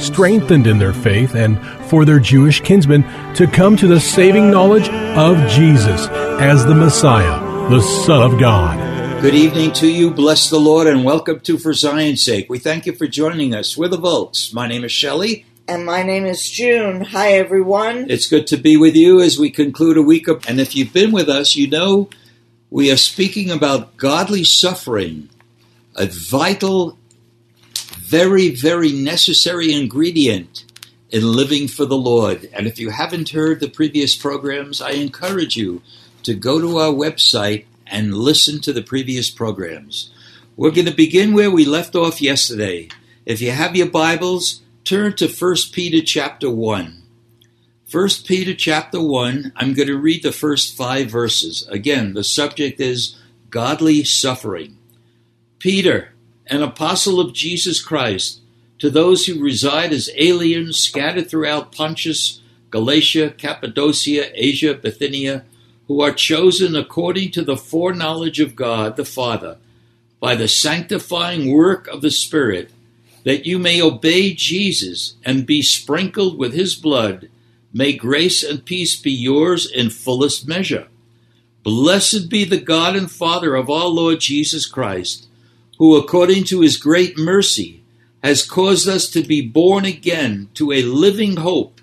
strengthened in their faith and for their Jewish kinsmen to come to the saving knowledge of Jesus as the Messiah, the Son of God. Good evening to you. Bless the Lord and welcome to For Zion's Sake. We thank you for joining us. We're the Volks. My name is Shelly. And my name is June. Hi, everyone. It's good to be with you as we conclude a week of, and if you've been with us, you know we are speaking about godly suffering, a vital, very, very necessary ingredient in living for the Lord. And if you haven't heard the previous programs, I encourage you to go to our website and listen to the previous programs. We're going to begin where we left off yesterday. If you have your Bibles, turn to 1 Peter chapter 1. 1 Peter chapter 1, I'm going to read the first five verses. Again, the subject is godly suffering. Peter, an apostle of Jesus Christ, to those who reside as aliens scattered throughout Pontus, Galatia, Cappadocia, Asia, Bithynia, who are chosen according to the foreknowledge of God the Father, by the sanctifying work of the Spirit, that you may obey Jesus and be sprinkled with his blood, may grace and peace be yours in fullest measure. Blessed be the God and Father of our Lord Jesus Christ, who according to his great mercy has caused us to be born again to a living hope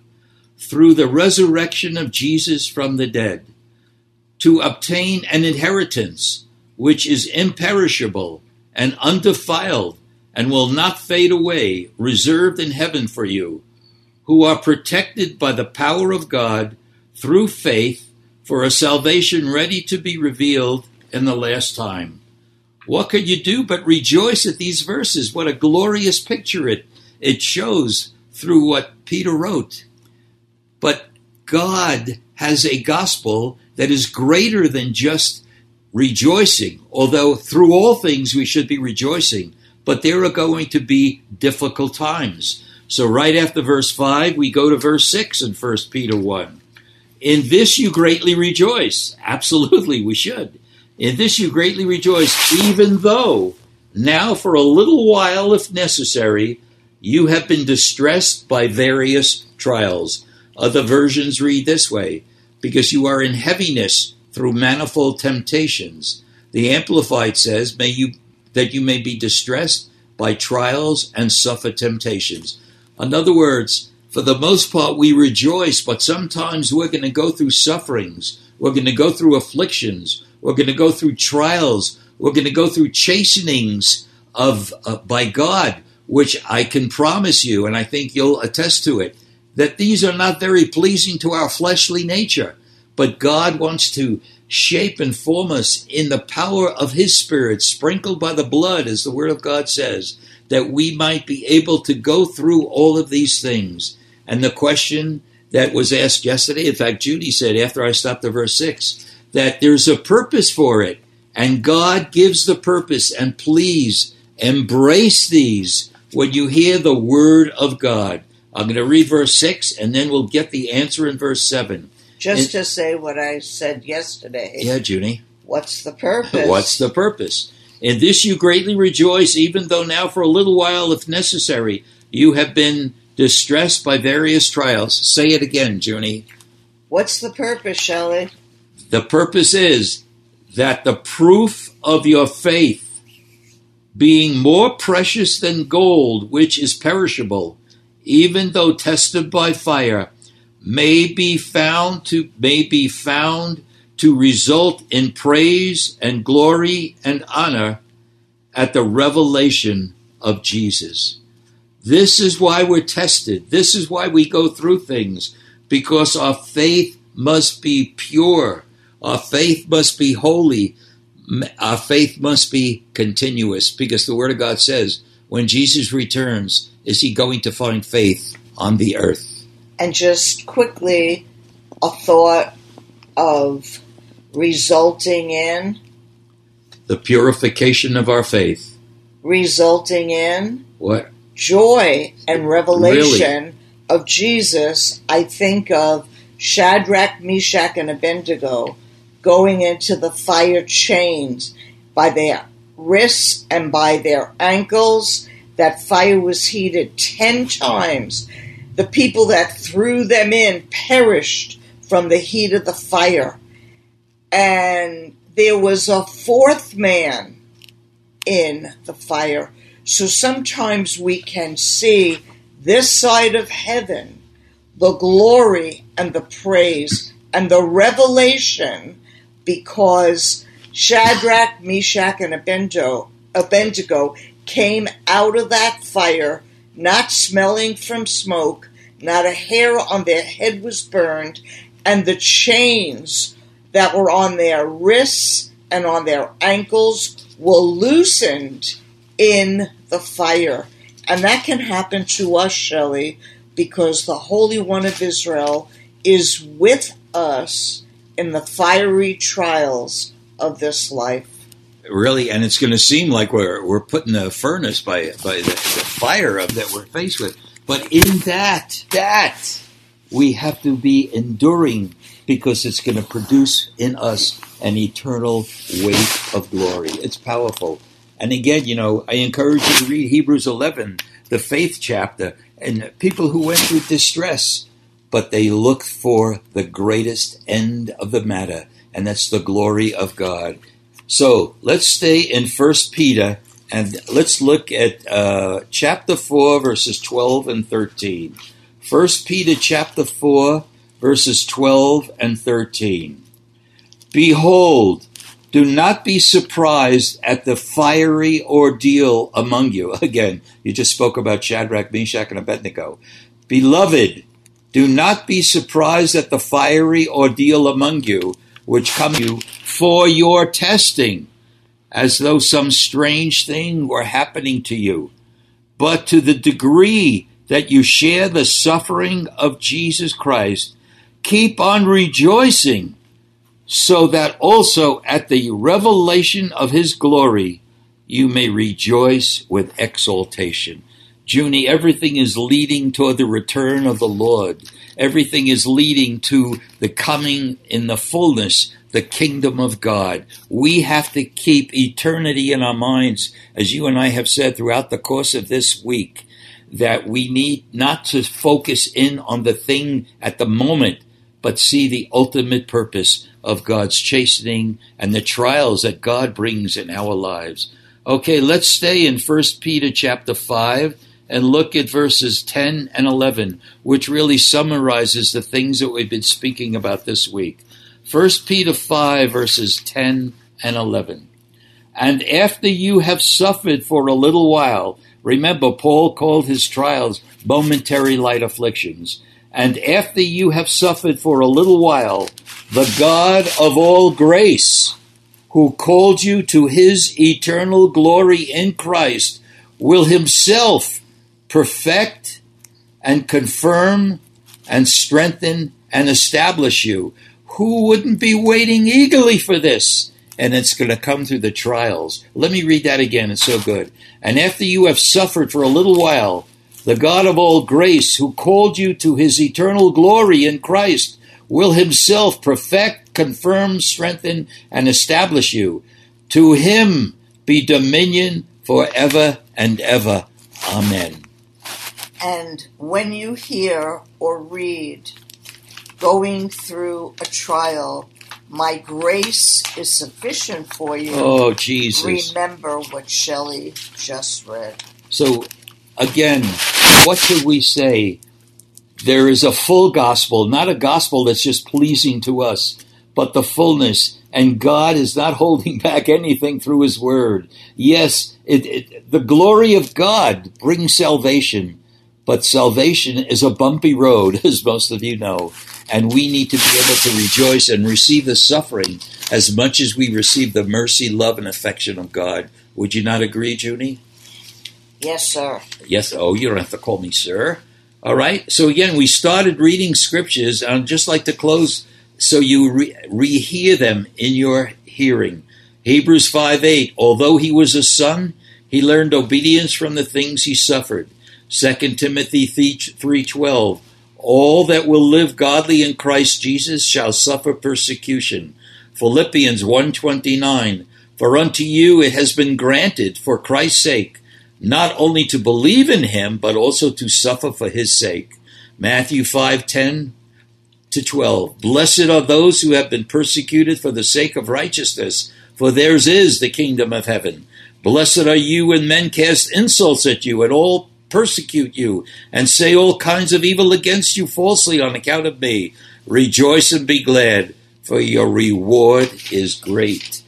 through the resurrection of Jesus from the dead, to obtain an inheritance which is imperishable and undefiled and will not fade away, reserved in heaven for you, who are protected by the power of God through faith for a salvation ready to be revealed in the last time. What could you do but rejoice at these verses? What a glorious picture it, it shows through what Peter wrote. But God has a gospel that is greater than just rejoicing, although through all things we should be rejoicing. But there are going to be difficult times. So, right after verse 5, we go to verse 6 in 1 Peter 1. In this you greatly rejoice. Absolutely, we should. In this you greatly rejoice, even though now for a little while, if necessary, you have been distressed by various trials. Other versions read this way because you are in heaviness through manifold temptations. The Amplified says, may you, that you may be distressed by trials and suffer temptations. In other words, for the most part, we rejoice, but sometimes we're going to go through sufferings. We're going to go through afflictions. We're going to go through trials. We're going to go through chastenings of uh, by God, which I can promise you, and I think you'll attest to it, that these are not very pleasing to our fleshly nature. But God wants to shape and form us in the power of His Spirit, sprinkled by the blood, as the Word of God says, that we might be able to go through all of these things. And the question that was asked yesterday, in fact, Judy said after I stopped at verse 6, that there's a purpose for it. And God gives the purpose. And please embrace these when you hear the Word of God. I'm going to read verse 6 and then we'll get the answer in verse 7. Just It- to say what I said yesterday. Yeah, Junie. What's the purpose? What's the purpose? In this you greatly rejoice, even though now for a little while, if necessary, you have been distressed by various trials. Say it again, Junie. What's the purpose, Shelly? The purpose is that the proof of your faith, being more precious than gold, which is perishable, even though tested by fire, may be found to may be found to result in praise and glory and honor at the revelation of Jesus. This is why we're tested. This is why we go through things because our faith must be pure. Our faith must be holy. Our faith must be continuous because the Word of God says when Jesus returns, is he going to find faith on the earth? And just quickly, a thought of resulting in, The purification of our faith. resulting in What? joy and revelation of Jesus. I think of Shadrach, Meshach, and Abednego going into the fire chains by their wrists and by their ankles. That fire was heated ten times. The people that threw them in perished from the heat of the fire. And there was a fourth man in the fire. So sometimes we can see this side of heaven the glory and the praise and the revelation because Shadrach, Meshach, and Abednego, Abednego came out of that fire not smelling from smoke, not a hair on their head was burned, and the chains that were on their wrists and on their ankles were loosened in the fire. And that can happen to us, Shelly, because the Holy One of Israel is with us in the fiery trials of this life. Really, and it's going to seem like we're we're put in a furnace by by the, the fire of that we're faced with. But in that that we have to be enduring because it's going to produce in us an eternal weight of glory. It's powerful. And again, you know, I encourage you to read Hebrews 11, the faith chapter, and people who went through distress, but they look for the greatest end of the matter, and that's the glory of God. So let's stay in First Peter and let's look at uh, chapter four, verses twelve and thirteen. First Peter chapter four, verses twelve and thirteen. Behold, do not be surprised at the fiery ordeal among you. Again, you just spoke about Shadrach, Meshach, and Abednego. Beloved, do not be surprised at the fiery ordeal among you, which come you for your testing, as though some strange thing were happening to you. But to the degree that you share the suffering of Jesus Christ, keep on rejoicing, so that also at the revelation of his glory you may rejoice with exultation. Junie, everything is leading toward the return of the Lord. Everything is leading to the coming in the fullness, the kingdom of God. We have to keep eternity in our minds, as you and I have said throughout the course of this week, that we need not to focus in on the thing at the moment, but see the ultimate purpose of God's chastening and the trials that God brings in our lives. Okay, let's stay in 1 Peter chapter 5 and look at verses 10 and 11, which really summarizes the things that we've been speaking about this week. 1 Peter 5, verses 10 and 11. And after you have suffered for a little while, remember, Paul called his trials momentary light afflictions. And after you have suffered for a little while, the God of all grace, who called you to his eternal glory in Christ, will himself perfect and confirm and strengthen and establish you. Who wouldn't be waiting eagerly for this? And it's going to come through the trials. Let me read that again. It's so good. And after you have suffered for a little while, The God of all grace, who called you to his eternal glory in Christ, will himself perfect, confirm, strengthen, and establish you. To him be dominion forever and ever. Amen. And when you hear or read going through a trial, my grace is sufficient for you. Oh, Jesus. Remember what Shelly just read. So, again, what should we say? There is a full gospel, not a gospel that's just pleasing to us, but the fullness. And God is not holding back anything through His Word. Yes, it, it, the glory of God brings salvation, but salvation is a bumpy road, as most of you know. And we need to be able to rejoice and receive the suffering as much as we receive the mercy, love, and affection of God. Would you not agree, Junie? Yes, sir. Yes. Oh, you don't have to call me sir. All right. So again, we started reading scriptures. And I'd just like to close so you re- rehear them in your hearing. Hebrews 5 8. Although he was a son, he learned obedience from the things he suffered. 2 Timothy 3:12 All that will live godly in Christ Jesus shall suffer persecution. Philippians 1:29 For unto you it has been granted for Christ's sake not only to believe in him but also to suffer for his sake. Matthew 5:10 to 12 Blessed are those who have been persecuted for the sake of righteousness for theirs is the kingdom of heaven. Blessed are you when men cast insults at you and all persecute you and say all kinds of evil against you falsely on account of me. Rejoice and be glad, for your reward is great.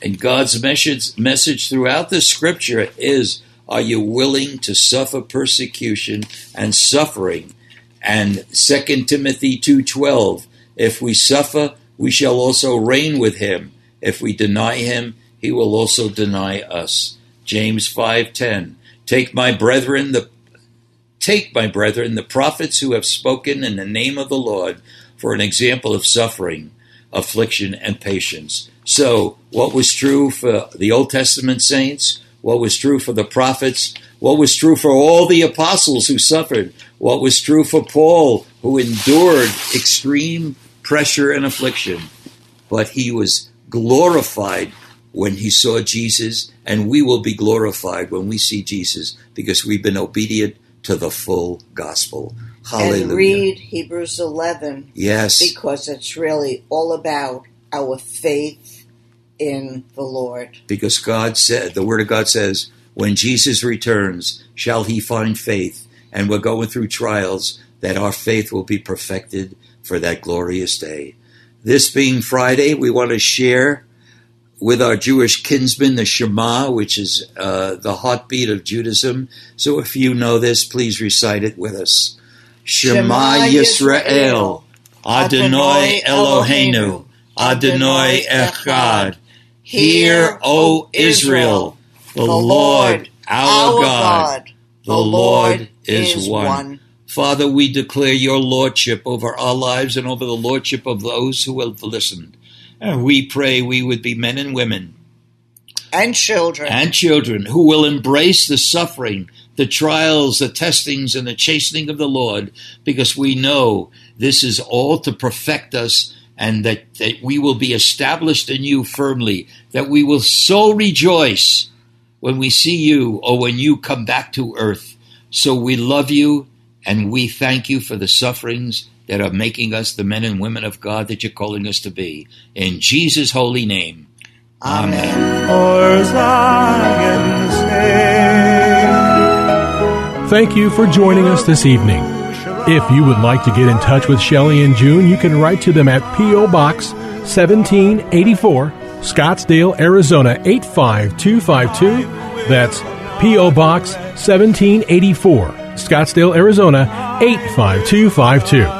And God's message, message throughout the scripture is are you willing to suffer persecution and suffering? And 2 Timothy 2:12 If we suffer, we shall also reign with him. If we deny him, he will also deny us. James 5:10 Take my brethren the take my brethren the prophets who have spoken in the name of the Lord for an example of suffering, affliction and patience. So, what was true for the Old Testament saints, what was true for the prophets, what was true for all the apostles who suffered, what was true for Paul who endured extreme pressure and affliction, but he was glorified when he saw Jesus, and we will be glorified when we see Jesus because we've been obedient to the full gospel. Hallelujah. And read Hebrews 11. Yes. Because it's really all about our faith in the Lord. Because God said, the Word of God says, when Jesus returns, shall he find faith? And we're going through trials that our faith will be perfected for that glorious day. This being Friday, we want to share with our Jewish kinsmen the Shema, which is uh, the heartbeat of Judaism. So if you know this, please recite it with us. Shema Yisrael, Adonai Eloheinu, Adonai Echad. Hear, O Israel, the Lord our God, the Lord is one. Father, we declare your lordship over our lives and over the lordship of those who have listened. And we pray we would be men and women And children. and children who will embrace the suffering, the trials, the testings, and the chastening of the Lord, because we know this is all to perfect us and that, that we will be established in you firmly, that we will so rejoice when we see you or when you come back to earth. So we love you and we thank you for the sufferings that are making us the men and women of God that you're calling us to be. In Jesus' holy name. Amen. For Thank you for joining us this evening. If you would like to get in touch with Shelly and June, you can write to them at P.O. Box 1784, Scottsdale, Arizona 85252. That's P.O. Box 1784, Scottsdale, Arizona 85252.